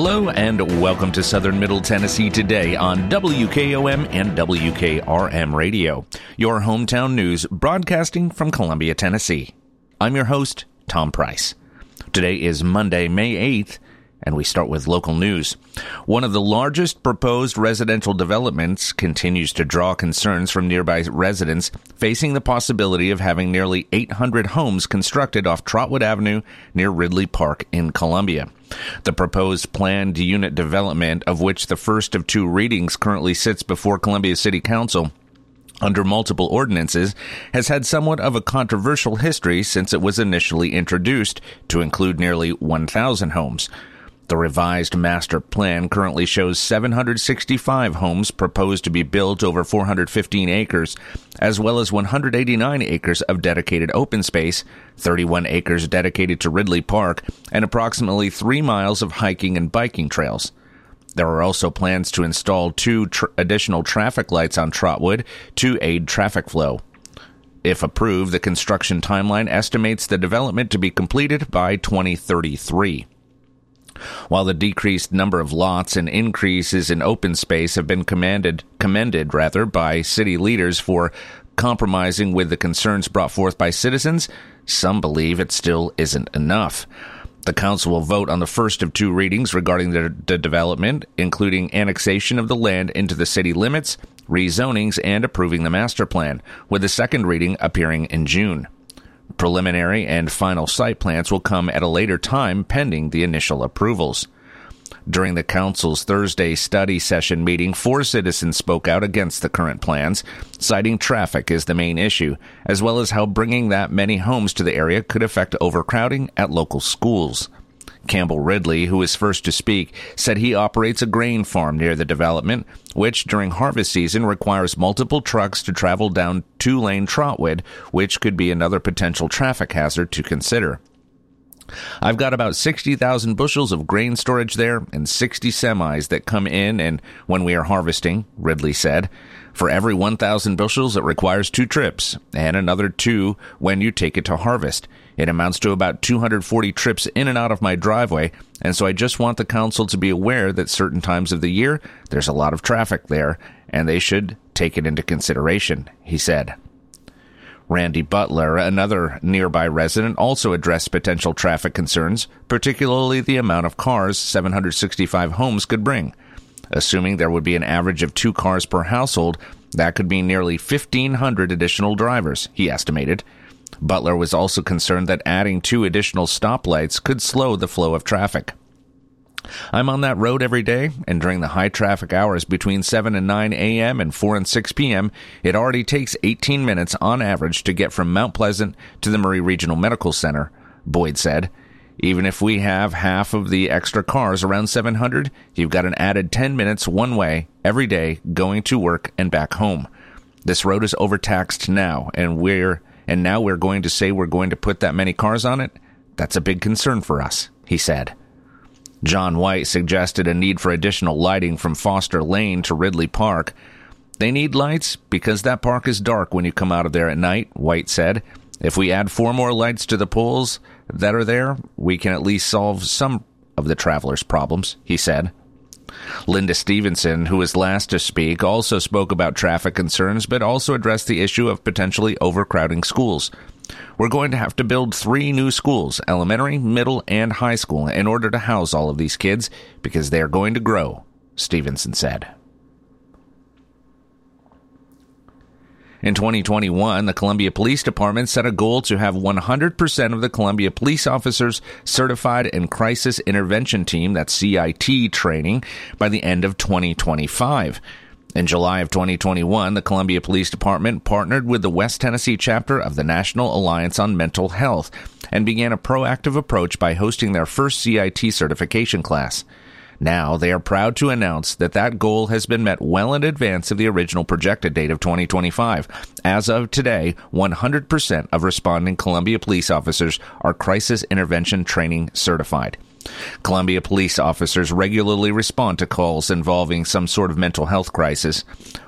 Hello and welcome to Southern Middle Tennessee today on WKOM and WKRM Radio, your hometown news broadcasting from Columbia, Tennessee. I'm your host, Tom Price. Today is Monday, May 8th, and we start with local news. One of the largest proposed residential developments continues to draw concerns from nearby residents facing the possibility of having nearly 800 homes constructed off Trotwood Avenue near Ridley Park in Columbia. The proposed planned unit development, of which the first of two readings currently sits before Columbia City Council, under multiple ordinances, has had somewhat of a controversial history since it was initially introduced to include nearly 1,000 homes. The revised master plan currently shows 765 homes proposed to be built over 415 acres, as well as 189 acres of dedicated open space, 31 acres dedicated to Ridley Park, and approximately 3 miles of hiking and biking trails. There are also plans to install two tr- additional traffic lights on Trotwood to aid traffic flow. If approved, the construction timeline estimates the development to be completed by 2033. While the decreased number of lots and increases in open space have been commended, commended rather by city leaders for compromising with the concerns brought forth by citizens, some believe it still isn't enough. The council will vote on the first of two readings regarding the, the, development, including annexation of the land into the city limits, rezonings, and approving the master plan, with the second reading appearing in June. Preliminary and final site plans will come at a later time pending the initial approvals. During the Council's Thursday study session meeting, four citizens spoke out against the current plans, citing traffic as the main issue, as well as how bringing that many homes to the area could affect overcrowding at local schools. Campbell Ridley, who was first to speak, said he operates a grain farm near the development, which during harvest season requires multiple trucks to travel down two lane Trotwood, which could be another potential traffic hazard to consider. I've got about 60,000 bushels of grain storage there and 60 semis that come in and when we are harvesting, Ridley said. For every 1,000 bushels, it requires two trips and another two when you take it to harvest. It amounts to about 240 trips in and out of my driveway, and so I just want the council to be aware that certain times of the year there's a lot of traffic there, and they should take it into consideration, he said. Randy Butler, another nearby resident, also addressed potential traffic concerns, particularly the amount of cars 765 homes could bring. Assuming there would be an average of two cars per household, that could mean nearly 1,500 additional drivers, he estimated. Butler was also concerned that adding two additional stoplights could slow the flow of traffic. I'm on that road every day, and during the high traffic hours between 7 and 9 a.m. and 4 and 6 p.m., it already takes 18 minutes on average to get from Mount Pleasant to the Maury Regional Medical Center, Boyd said. Even if we have half of the extra cars around 700, you've got an added 10 minutes one way every day going to work and back home. This road is overtaxed now, and we're and now we're going to say we're going to put that many cars on it? That's a big concern for us, he said. John White suggested a need for additional lighting from Foster Lane to Ridley Park. They need lights because that park is dark when you come out of there at night, White said. If we add four more lights to the poles that are there, we can at least solve some of the travelers' problems, he said. Linda Stevenson, who was last to speak, also spoke about traffic concerns, but also addressed the issue of potentially overcrowding schools. We're going to have to build three new schools, elementary, middle, and high school, in order to house all of these kids because they are going to grow, Stevenson said. In 2021, the Columbia Police Department set a goal to have 100% of the Columbia police officers certified in crisis intervention team, that's CIT training, by the end of 2025. In July of 2021, the Columbia Police Department partnered with the West Tennessee chapter of the National Alliance on Mental Health and began a proactive approach by hosting their first CIT certification class. Now, they are proud to announce that that goal has been met well in advance of the original projected date of 2025. As of today, 100% of responding Columbia police officers are crisis intervention training certified. Columbia police officers regularly respond to calls involving some sort of mental health crisis.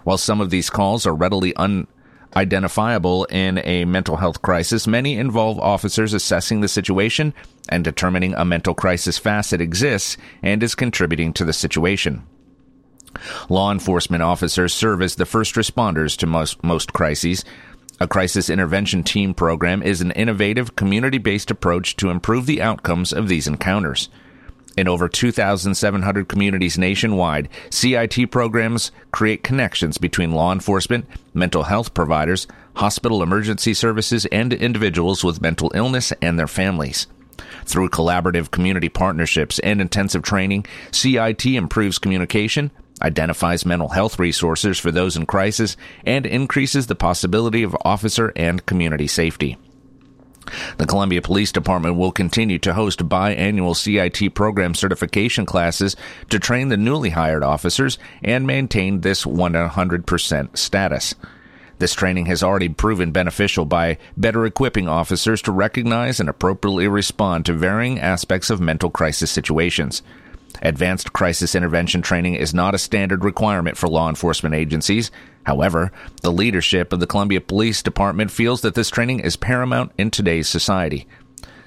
While some of these calls are readily unidentifiable in a mental health crisis, many involve officers assessing the situation and determining a mental crisis facet exists and is contributing to the situation. Law enforcement officers serve as the first responders to most, most crises. A crisis intervention team program is an innovative, community based approach to improve the outcomes of these encounters. In over 2,700 communities nationwide, CIT programs create connections between law enforcement, mental health providers, hospital emergency services, and individuals with mental illness and their families. Through collaborative community partnerships and intensive training, CIT improves communication, identifies mental health resources for those in crisis, and increases the possibility of officer and community safety. The Columbia Police Department will continue to host biannual CIT program certification classes to train the newly hired officers and maintain this 100% status. This training has already proven beneficial by better equipping officers to recognize and appropriately respond to varying aspects of mental crisis situations. Advanced crisis intervention training is not a standard requirement for law enforcement agencies. However, the leadership of the Columbia Police Department feels that this training is paramount in today's society.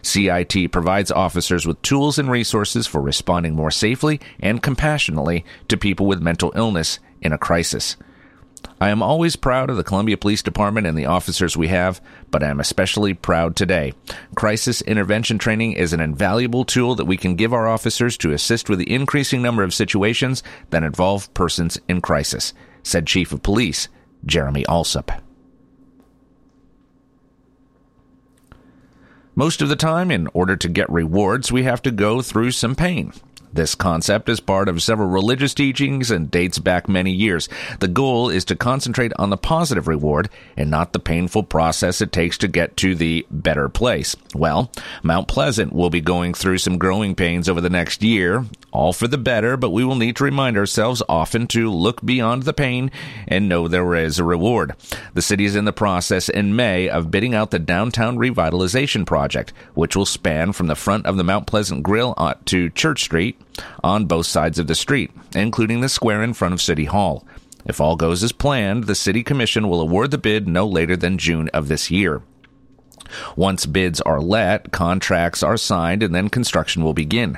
CIT provides officers with tools and resources for responding more safely and compassionately to people with mental illness in a crisis. I am always proud of the Columbia Police Department and the officers we have, but I am especially proud today. Crisis intervention training is an invaluable tool that we can give our officers to assist with the increasing number of situations that involve persons in crisis, said Chief of Police Jeremy Alsup. Most of the time, in order to get rewards, we have to go through some pain. This concept is part of several religious teachings and dates back many years. The goal is to concentrate on the positive reward and not the painful process it takes to get to the better place. Well, Mount Pleasant will be going through some growing pains over the next year, all for the better, but we will need to remind ourselves often to look beyond the pain and know there is a reward. The city is in the process in May of bidding out the downtown revitalization project, which will span from the front of the Mount Pleasant Grill to Church Street on both sides of the street, including the square in front of City Hall. If all goes as planned, the City Commission will award the bid no later than June of this year. Once bids are let, contracts are signed, and then construction will begin.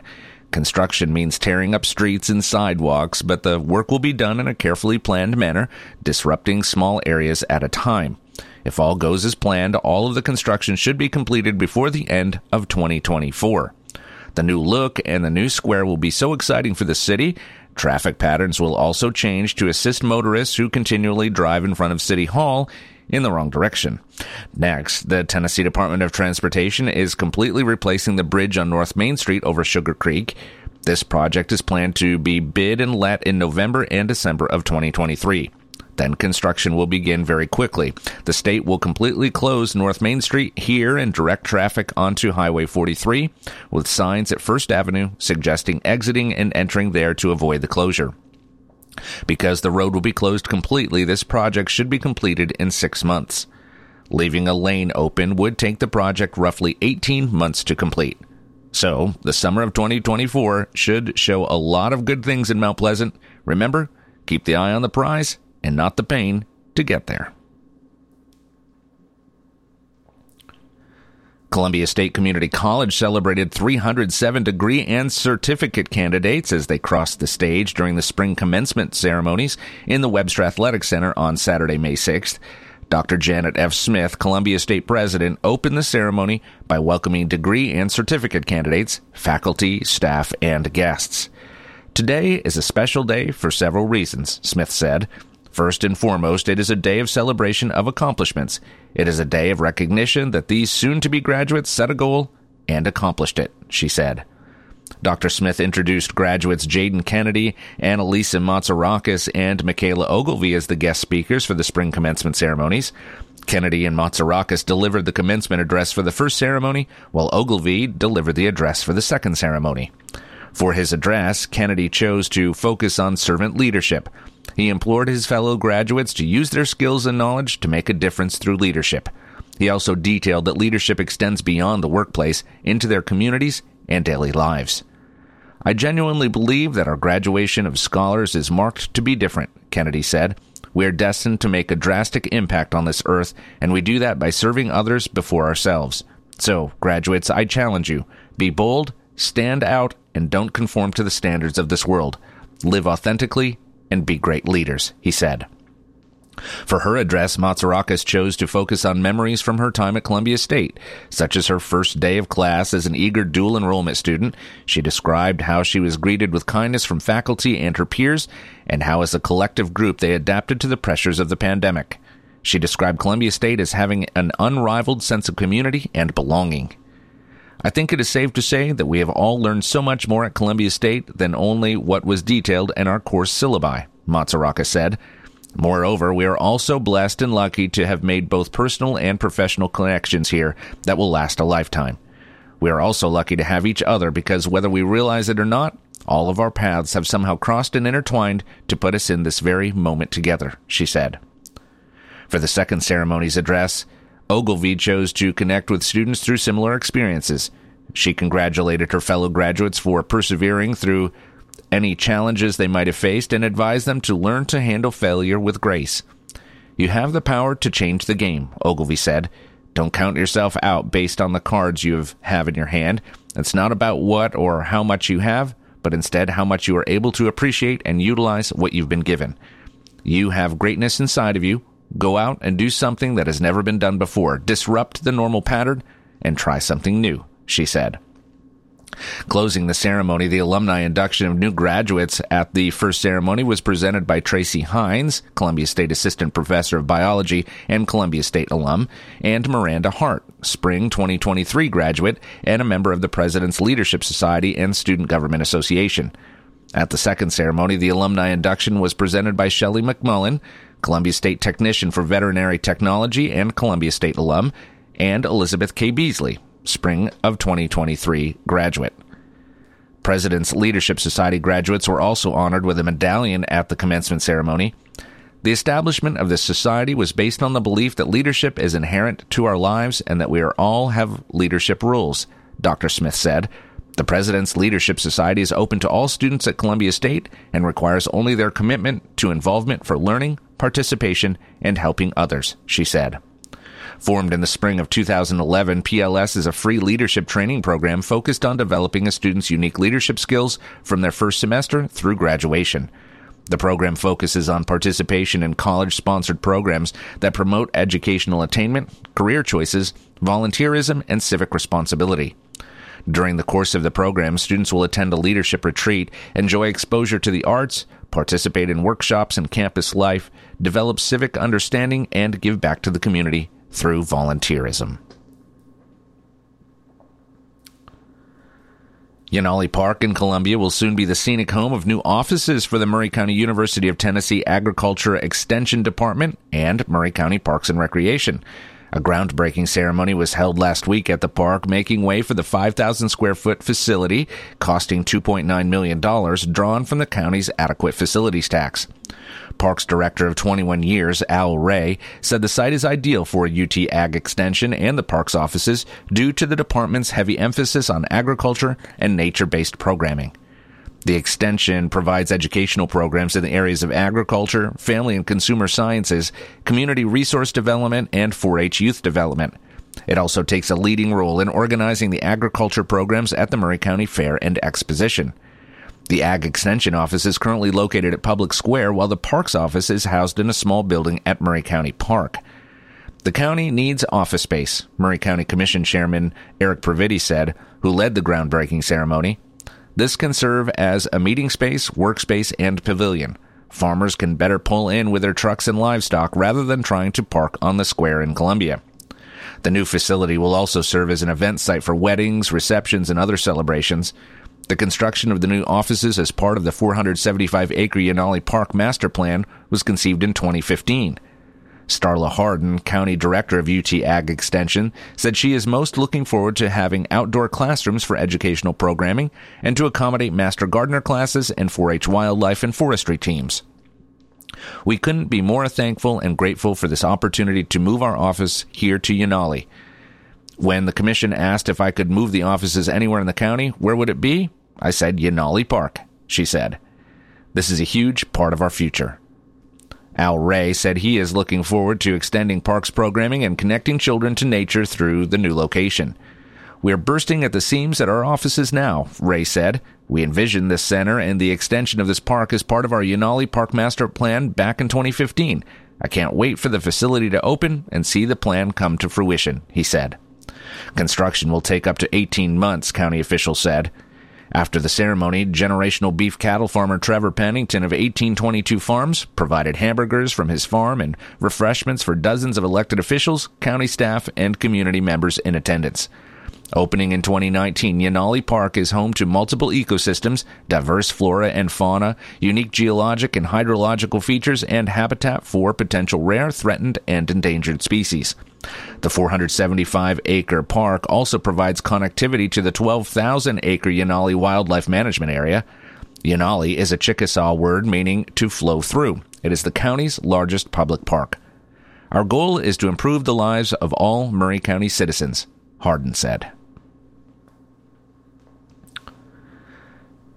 Construction means tearing up streets and sidewalks, but the work will be done in a carefully planned manner, disrupting small areas at a time. If all goes as planned, all of the construction should be completed before the end of 2024. The new look and the new square will be so exciting for the city. Traffic patterns will also change to assist motorists who continually drive in front of City Hall in the wrong direction. Next, the Tennessee Department of Transportation is completely replacing the bridge on North Main Street over Sugar Creek. This project is planned to be bid and let in November and December of 2023. Then construction will begin very quickly. The state will completely close North Main Street here and direct traffic onto Highway 43 with signs at First Avenue suggesting exiting and entering there to avoid the closure. Because the road will be closed completely, this project should be completed in six months. Leaving a lane open would take the project roughly 18 months to complete. So, the summer of 2024 should show a lot of good things in Mount Pleasant. Remember, keep the eye on the prize and not the pain to get there. Columbia State Community College celebrated 307 degree and certificate candidates as they crossed the stage during the spring commencement ceremonies in the Webster Athletic Center on Saturday, May 6th. Dr. Janet F. Smith, Columbia State President, opened the ceremony by welcoming degree and certificate candidates, faculty, staff, and guests. Today is a special day for several reasons, Smith said. First and foremost, it is a day of celebration of accomplishments. It is a day of recognition that these soon to be graduates set a goal and accomplished it, she said. Dr. Smith introduced graduates Jaden Kennedy, Annalisa Matsarakis, and Michaela Ogilvy as the guest speakers for the spring commencement ceremonies. Kennedy and Matsarakis delivered the commencement address for the first ceremony, while Ogilvy delivered the address for the second ceremony. For his address, Kennedy chose to focus on servant leadership, he implored his fellow graduates to use their skills and knowledge to make a difference through leadership. He also detailed that leadership extends beyond the workplace into their communities and daily lives. I genuinely believe that our graduation of scholars is marked to be different, Kennedy said. We are destined to make a drastic impact on this earth, and we do that by serving others before ourselves. So, graduates, I challenge you Be bold, stand out, and don't conform to the standards of this world. Live authentically and be great leaders, he said. For her address, Matsourakis chose to focus on memories from her time at Columbia State, such as her first day of class as an eager dual enrollment student. She described how she was greeted with kindness from faculty and her peers, and how as a collective group they adapted to the pressures of the pandemic. She described Columbia State as having an unrivaled sense of community and belonging. I think it is safe to say that we have all learned so much more at Columbia State than only what was detailed in our course syllabi, Matsuraka said. Moreover, we are also blessed and lucky to have made both personal and professional connections here that will last a lifetime. We are also lucky to have each other because whether we realize it or not, all of our paths have somehow crossed and intertwined to put us in this very moment together, she said. For the second ceremony's address, Ogilvie chose to connect with students through similar experiences. She congratulated her fellow graduates for persevering through any challenges they might have faced and advised them to learn to handle failure with grace. You have the power to change the game, Ogilvie said. Don't count yourself out based on the cards you have in your hand. It's not about what or how much you have, but instead how much you are able to appreciate and utilize what you've been given. You have greatness inside of you. Go out and do something that has never been done before. Disrupt the normal pattern and try something new, she said. Closing the ceremony, the alumni induction of new graduates at the first ceremony was presented by Tracy Hines, Columbia State Assistant Professor of Biology and Columbia State alum, and Miranda Hart, Spring 2023 graduate and a member of the President's Leadership Society and Student Government Association. At the second ceremony, the alumni induction was presented by Shelley McMullen, Columbia State Technician for Veterinary Technology and Columbia State alum, and Elizabeth K. Beasley, spring of 2023 graduate. President's Leadership Society graduates were also honored with a medallion at the commencement ceremony. The establishment of this society was based on the belief that leadership is inherent to our lives and that we are all have leadership rules, Dr. Smith said. The President's Leadership Society is open to all students at Columbia State and requires only their commitment to involvement for learning, participation, and helping others, she said. Formed in the spring of 2011, PLS is a free leadership training program focused on developing a student's unique leadership skills from their first semester through graduation. The program focuses on participation in college sponsored programs that promote educational attainment, career choices, volunteerism, and civic responsibility. During the course of the program, students will attend a leadership retreat, enjoy exposure to the arts, participate in workshops and campus life, develop civic understanding, and give back to the community through volunteerism. Yanahli Park in Columbia will soon be the scenic home of new offices for the Maury County University of Tennessee Agriculture Extension Department and Maury County Parks and Recreation. A groundbreaking ceremony was held last week at the park, making way for the 5,000 square foot facility, costing $2.9 million, drawn from the county's adequate facilities tax. Parks Director of 21 years, Al Ray, said the site is ideal for UT Ag Extension and the park's offices due to the department's heavy emphasis on agriculture and nature based programming. The extension provides educational programs in the areas of agriculture, family and consumer sciences, community resource development, and 4 H youth development. It also takes a leading role in organizing the agriculture programs at the Maury County Fair and Exposition. The Ag Extension office is currently located at Public Square, while the Parks office is housed in a small building at Maury County Park. The county needs office space, Maury County Commission Chairman Eric Previti said, who led the groundbreaking ceremony. This can serve as a meeting space, workspace, and pavilion. Farmers can better pull in with their trucks and livestock rather than trying to park on the square in Columbia. The new facility will also serve as an event site for weddings, receptions, and other celebrations. The construction of the new offices as part of the 475 acre Yanahli Park master plan was conceived in 2015. Starla Harden, County Director of UT Ag Extension, said she is most looking forward to having outdoor classrooms for educational programming and to accommodate Master Gardener classes and 4 H wildlife and forestry teams. We couldn't be more thankful and grateful for this opportunity to move our office here to Yanahli. When the commission asked if I could move the offices anywhere in the county, where would it be? I said Yanahli Park, she said. This is a huge part of our future. Al Ray said he is looking forward to extending parks programming and connecting children to nature through the new location. We're bursting at the seams at our offices now, Ray said. We envisioned this center and the extension of this park as part of our Yanahli Park Master Plan back in 2015. I can't wait for the facility to open and see the plan come to fruition, he said. Construction will take up to 18 months, county officials said. After the ceremony, generational beef cattle farmer Trevor Pennington of 1822 Farms provided hamburgers from his farm and refreshments for dozens of elected officials, county staff, and community members in attendance. Opening in 2019, Yanahli Park is home to multiple ecosystems, diverse flora and fauna, unique geologic and hydrological features, and habitat for potential rare, threatened, and endangered species. The 475 acre park also provides connectivity to the 12,000 acre Yanahli Wildlife Management Area. Yanahli is a Chickasaw word meaning to flow through. It is the county's largest public park. Our goal is to improve the lives of all Maury County citizens, Hardin said.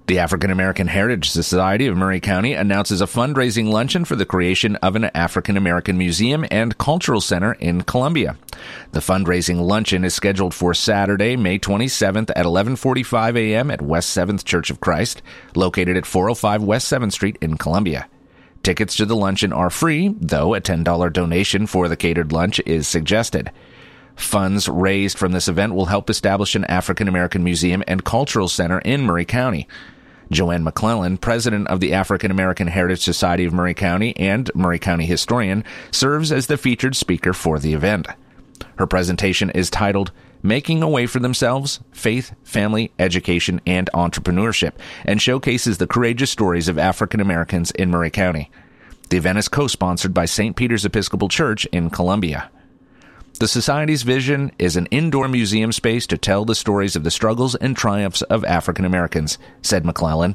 The African American Heritage Society of Maury County announces a fundraising luncheon for the creation of an African American museum and cultural center in Columbia. The fundraising luncheon is scheduled for Saturday, May 27th at 11:45 a.m. at West 7th Church of Christ, located at 405 West 7th Street in Columbia. Tickets to the luncheon are free, though a $10 donation for the catered lunch is suggested. Funds raised from this event will help establish an African American museum and cultural center in Maury County. Joanne McClellan, president of the African American Heritage Society of Maury County and Maury County historian, serves as the featured speaker for the event. Her presentation is titled Making a Way for Themselves Faith, Family, Education, and Entrepreneurship, and showcases the courageous stories of African Americans in Maury County. The event is co sponsored by St. Peter's Episcopal Church in Columbia. The Society's vision is an indoor museum space to tell the stories of the struggles and triumphs of African Americans, said McClellan.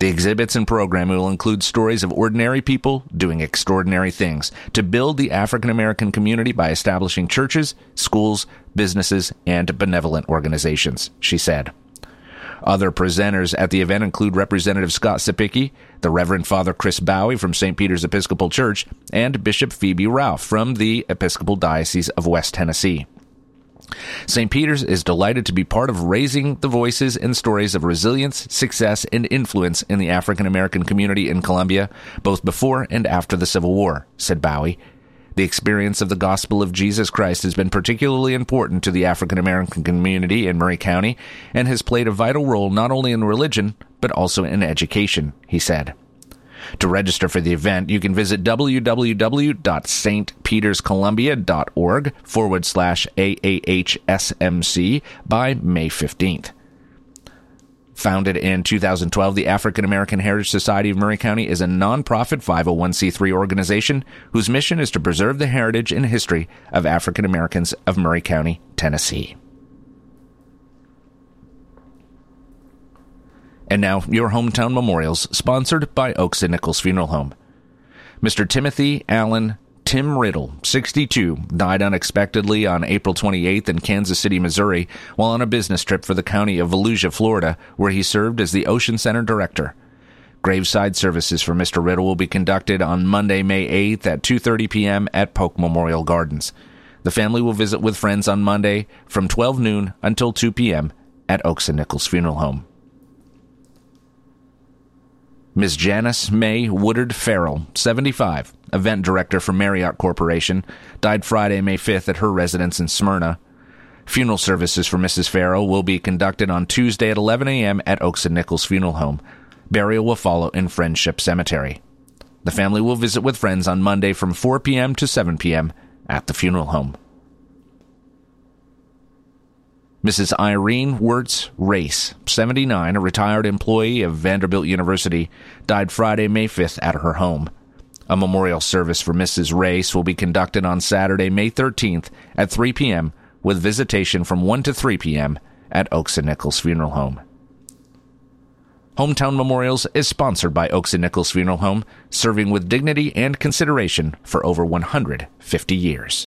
The exhibits and programming will include stories of ordinary people doing extraordinary things to build the African American community by establishing churches, schools, businesses, and benevolent organizations, she said. Other presenters at the event include Representative Scott Cepicky, the Reverend Father Chris Bowie from St. Peter's Episcopal Church, and Bishop Phoebe Roaf from the Episcopal Diocese of West Tennessee. St. Peter's is delighted to be part of raising the voices and stories of resilience, success, and influence in the African American community in Columbia, both before and after the Civil War, said Bowie. The experience of the gospel of Jesus Christ has been particularly important to the African American community in Maury County and has played a vital role not only in religion, but also in education, he said. To register for the event, you can visit www.stpeterscolumbia.org forward slash AAHSMC by May 15th. Founded in 2012, the African American Heritage Society of Maury County is a nonprofit 501c3 organization whose mission is to preserve the heritage and history of African Americans of Maury County, Tennessee. And now, your hometown memorials, sponsored by Oaks and Nichols Funeral Home. Mr. Timothy Allen Tim Riddle, 62, died unexpectedly on April 28th in Kansas City, Missouri, while on a business trip for the county of Volusia, Florida, where he served as the Ocean Center director. Graveside services for Mr. Riddle will be conducted on Monday, May 8th at 2:30 p.m. at Polk Memorial Gardens. The family will visit with friends on Monday from 12 noon until 2 p.m. at Oaks and Nichols Funeral Home. Ms. Janice May Woodard Farrell, 75, event director for Marriott Corporation, died Friday, May 5th at her residence in Smyrna. Funeral services for Mrs. Farrell will be conducted on Tuesday at 11 a.m. at Oaks and Nichols Funeral Home. Burial will follow in Friendship Cemetery. The family will visit with friends on Monday from 4 p.m. to 7 p.m. at the funeral home. Mrs. Irene Wirtz Race, 79, a retired employee of Vanderbilt University, died Friday, May 5th at her home. A memorial service for Mrs. Race will be conducted on Saturday, May 13th at 3 p.m. with visitation from 1 to 3 p.m. at Oaks and Nichols Funeral Home. Hometown Memorials is sponsored by Oaks and Nichols Funeral Home, serving with dignity and consideration for over 150 years.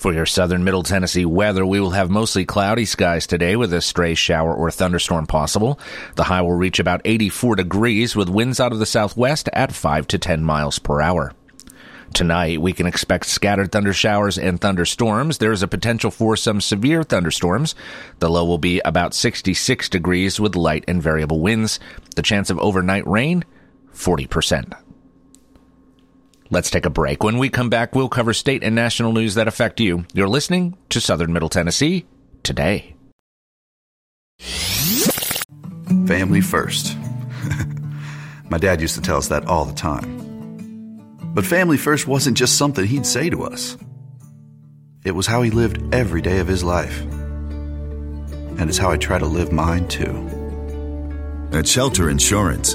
For your southern middle Tennessee weather, we will have mostly cloudy skies today with a stray shower or thunderstorm possible. The high will reach about 84 degrees with winds out of the southwest at 5 to 10 miles per hour. Tonight, we can expect scattered thunder showers and thunderstorms. There is a potential for some severe thunderstorms. The low will be about 66 degrees with light and variable winds. The chance of overnight rain, 40%. Let's take a break. When we come back, we'll cover state and national news that affect you. You're listening to Southern Middle Tennessee today. Family first. My dad used to tell us that all the time. But family first wasn't just something he'd say to us, it was how he lived every day of his life. And it's how I try to live mine too. At Shelter Insurance,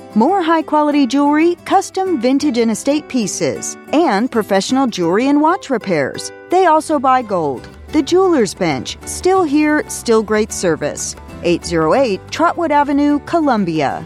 More high quality jewelry, custom vintage and estate pieces, and professional jewelry and watch repairs. They also buy gold. The Jeweler's Bench, still here, still great service. 808 Trotwood Avenue, Columbia.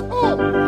哦。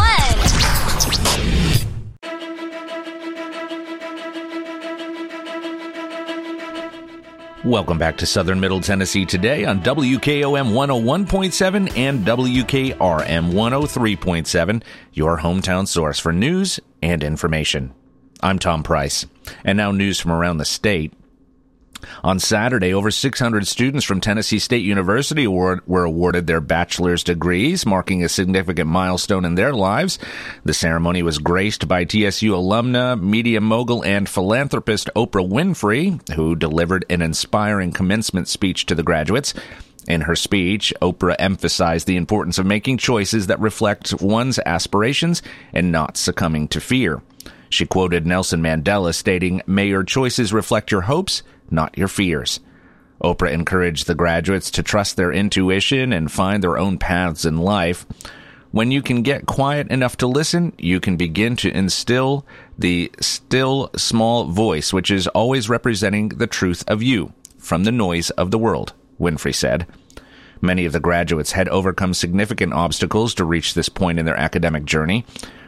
Welcome back to Southern Middle Tennessee today on WKOM 101.7 and WKRM 103.7, your hometown source for news and information. I'm Tom Price. And now news from around the state. On Saturday, over 600 students from Tennessee State University were, were awarded their bachelor's degrees, marking a significant milestone in their lives. The ceremony was graced by TSU alumna, media mogul, and philanthropist Oprah Winfrey, who delivered an inspiring commencement speech to the graduates. In her speech, Oprah emphasized the importance of making choices that reflect one's aspirations and not succumbing to fear. She quoted Nelson Mandela stating, May your choices reflect your hopes, not your fears. Oprah encouraged the graduates to trust their intuition and find their own paths in life. When you can get quiet enough to listen, you can begin to instill the still small voice, which is always representing the truth of you from the noise of the world, Winfrey said. Many of the graduates had overcome significant obstacles to reach this point in their academic journey.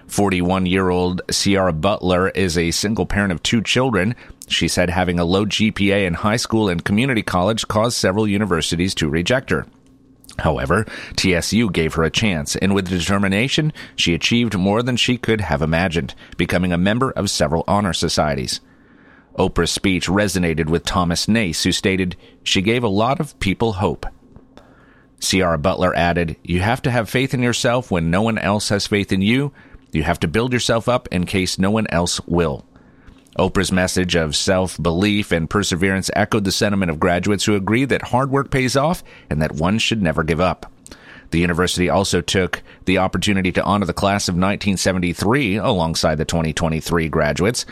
41 year old Ciara Butler is a single parent of two children. She said having a low GPA in high school and community college caused several universities to reject her. However, TSU gave her a chance, and with determination, she achieved more than she could have imagined, becoming a member of several honor societies. Oprah's speech resonated with Thomas Nace, who stated, She gave a lot of people hope. Ciara Butler added, You have to have faith in yourself when no one else has faith in you. You have to build yourself up in case no one else will. Oprah's message of self belief and perseverance echoed the sentiment of graduates who agree that hard work pays off and that one should never give up. The university also took the opportunity to honor the class of 1973 alongside the 2023 graduates.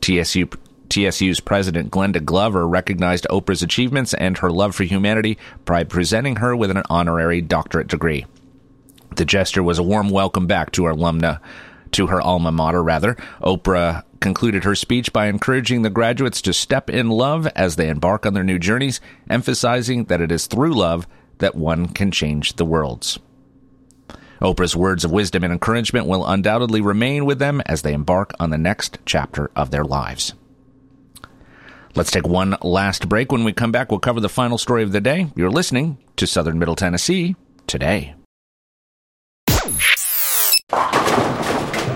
TSU TSU's president Glenda Glover recognized Oprah's achievements and her love for humanity by presenting her with an honorary doctorate degree. The gesture was a warm welcome back to her alumna, to her alma mater rather. Oprah concluded her speech by encouraging the graduates to step in love as they embark on their new journeys, emphasizing that it is through love that one can change the worlds. Oprah's words of wisdom and encouragement will undoubtedly remain with them as they embark on the next chapter of their lives. Let's take one last break. When we come back, we'll cover the final story of the day. You're listening to Southern Middle Tennessee today.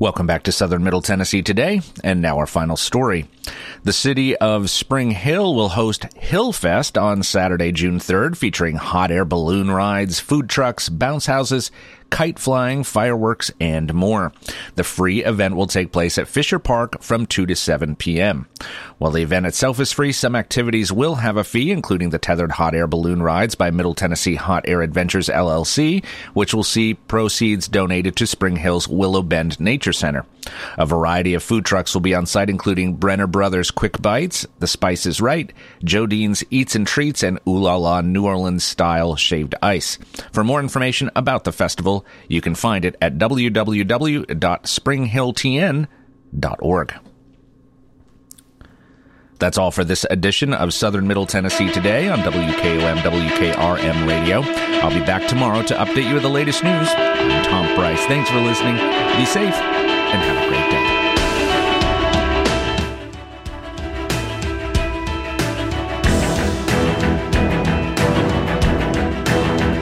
Welcome back to Southern Middle Tennessee today, and now our final story. The city of Spring Hill will host Hillfest on Saturday, June 3rd, featuring hot air balloon rides, food trucks, bounce houses, kite flying, fireworks, and more. The free event will take place at Fisher Park from 2 to 7 p.m. While the event itself is free, some activities will have a fee, including the tethered hot air balloon rides by Middle Tennessee Hot Air Adventures LLC, which will see proceeds donated to Spring Hill's Willow Bend Nature Center. A variety of food trucks will be on site, including Brenner Brothers Quick Bites, The Spice is Right, Jodine's Eats and Treats, and Ooh La La New Orleans Style Shaved Ice. For more information about the festival, you can find it at www.springhilltn.org. That's all for this edition of Southern Middle Tennessee Today on WKOM WKRM Radio. I'll be back tomorrow to update you with the latest news. I'm Tom Price. Thanks for listening. Be safe and have a great day.